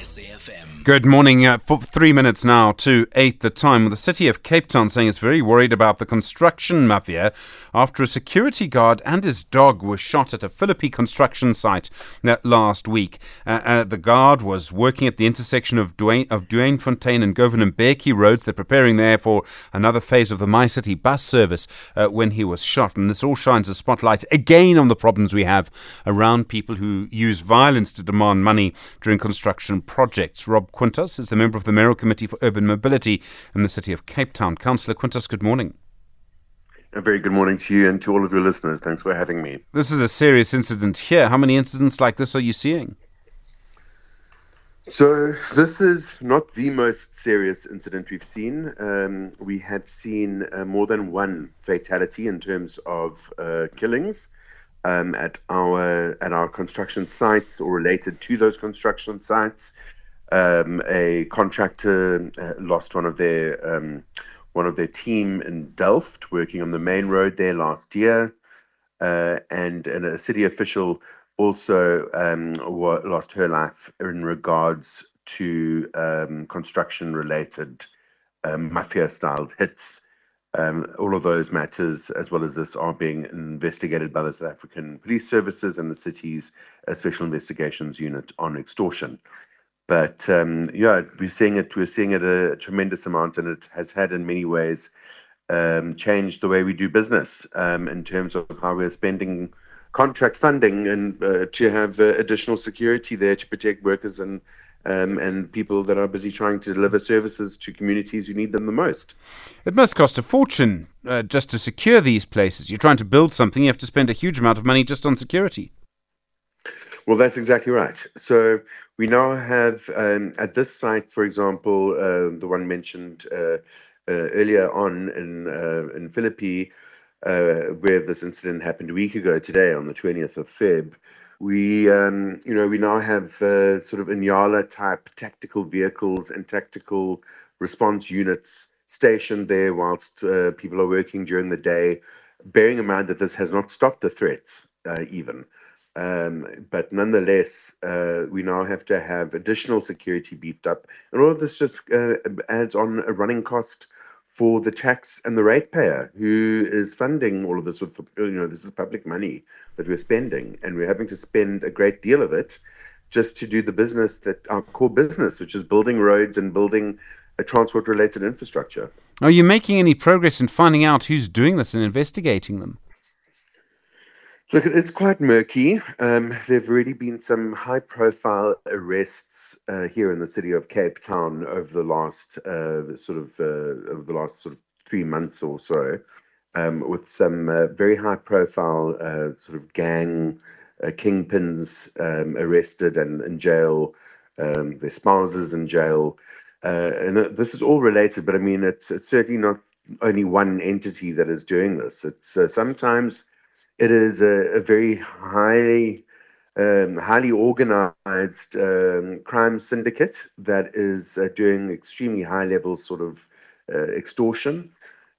SAFM. Good morning. Uh, for three minutes now to eight the time. The city of Cape Town saying it's very worried about the construction mafia after a security guard and his dog were shot at a Philippi construction site last week. Uh, uh, the guard was working at the intersection of Duane, of and Govan Mbeki roads. They're preparing there for another phase of the MyCiTi bus service uh, when he was shot. And this all shines a spotlight again on the problems we have around people who use violence to demand money during construction projects. Rob Quintas is the member of the Mayoral Committee for Urban Mobility in the city of Cape Town. Councillor Quintas, good morning. A very good morning to you and to all of your listeners. Thanks for having me. This is a serious incident here. How many incidents like this are you seeing? So, this is not the most serious incident we've seen. Um, we had seen uh, more than one fatality in terms of uh, killings um, at our at our construction sites or related to those construction sites. Um, a contractor uh, lost one of their um, one of their team in Delft working on the main road there last year, uh, and, and a city official also um, lost her life in regards to um, construction related um, mafia styled hits um, all of those matters, as well as this, are being investigated by the South African Police Services and the city's uh, Special Investigations Unit on extortion. But um, yeah, we're seeing it. We're seeing it a, a, tremendous amount, and it has had, in many ways, um, changed the way we do business um, in terms of how we're spending contract funding and uh, to have uh, additional security there to protect workers and um, and people that are busy trying to deliver services to communities who need them the most. It must cost a fortune uh, just to secure these places. You're trying to build something, you have to spend a huge amount of money just on security. Well, that's exactly right. So we now have um, at this site, for example, uh, the one mentioned uh, uh earlier on in uh, in Philippi, uh, where this incident happened a week ago today on the 20th of Feb. We, um, you know, we now have uh, sort of Inyala type tactical vehicles and tactical response units stationed there whilst uh, people are working during the day, bearing in mind that this has not stopped the threats uh, even. Um, but nonetheless, uh, we now have to have additional security beefed up, and all of this just uh, adds on a running cost for the tax and the ratepayer who is funding all of this with you know this is public money that we're spending and we're having to spend a great deal of it just to do the business that our core business which is building roads and building a transport related infrastructure. Are you making any progress in finding out who's doing this and investigating them Look, it's quite murky. Um, there have already been some high profile arrests uh, here in the city of Cape Town over the last uh, sort of uh, over the last sort of three months or so, um, with some uh, very high profile uh, sort of gang uh, kingpins um, arrested and in jail, um, their spouses in jail. and this is all related, but I mean, it's, it's certainly not only one entity that is doing this. It's sometimes it is a, a very highly um, highly organized um, crime syndicate that is uh, doing extremely high level sort of uh, extortion.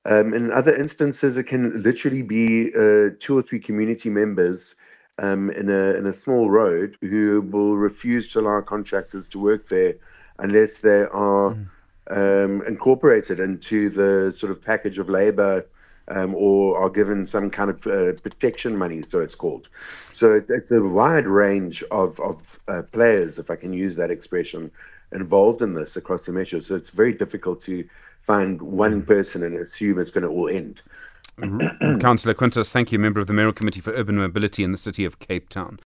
Um, in other instances, it can literally be uh, two or three community members um, in a in a small road who will refuse to allow contractors to work there unless they are mm. incorporated into the sort of package of labor um, or are given some kind of uh, protection money, so it's called. So it, it's a wide range of, of uh, players, if I can use that expression, involved in this across the measure. So it's very difficult to find one person and assume it's going to all end. Councillor Quintas, thank you, member of the Mayoral Committee for Urban Mobility in the City of Cape Town.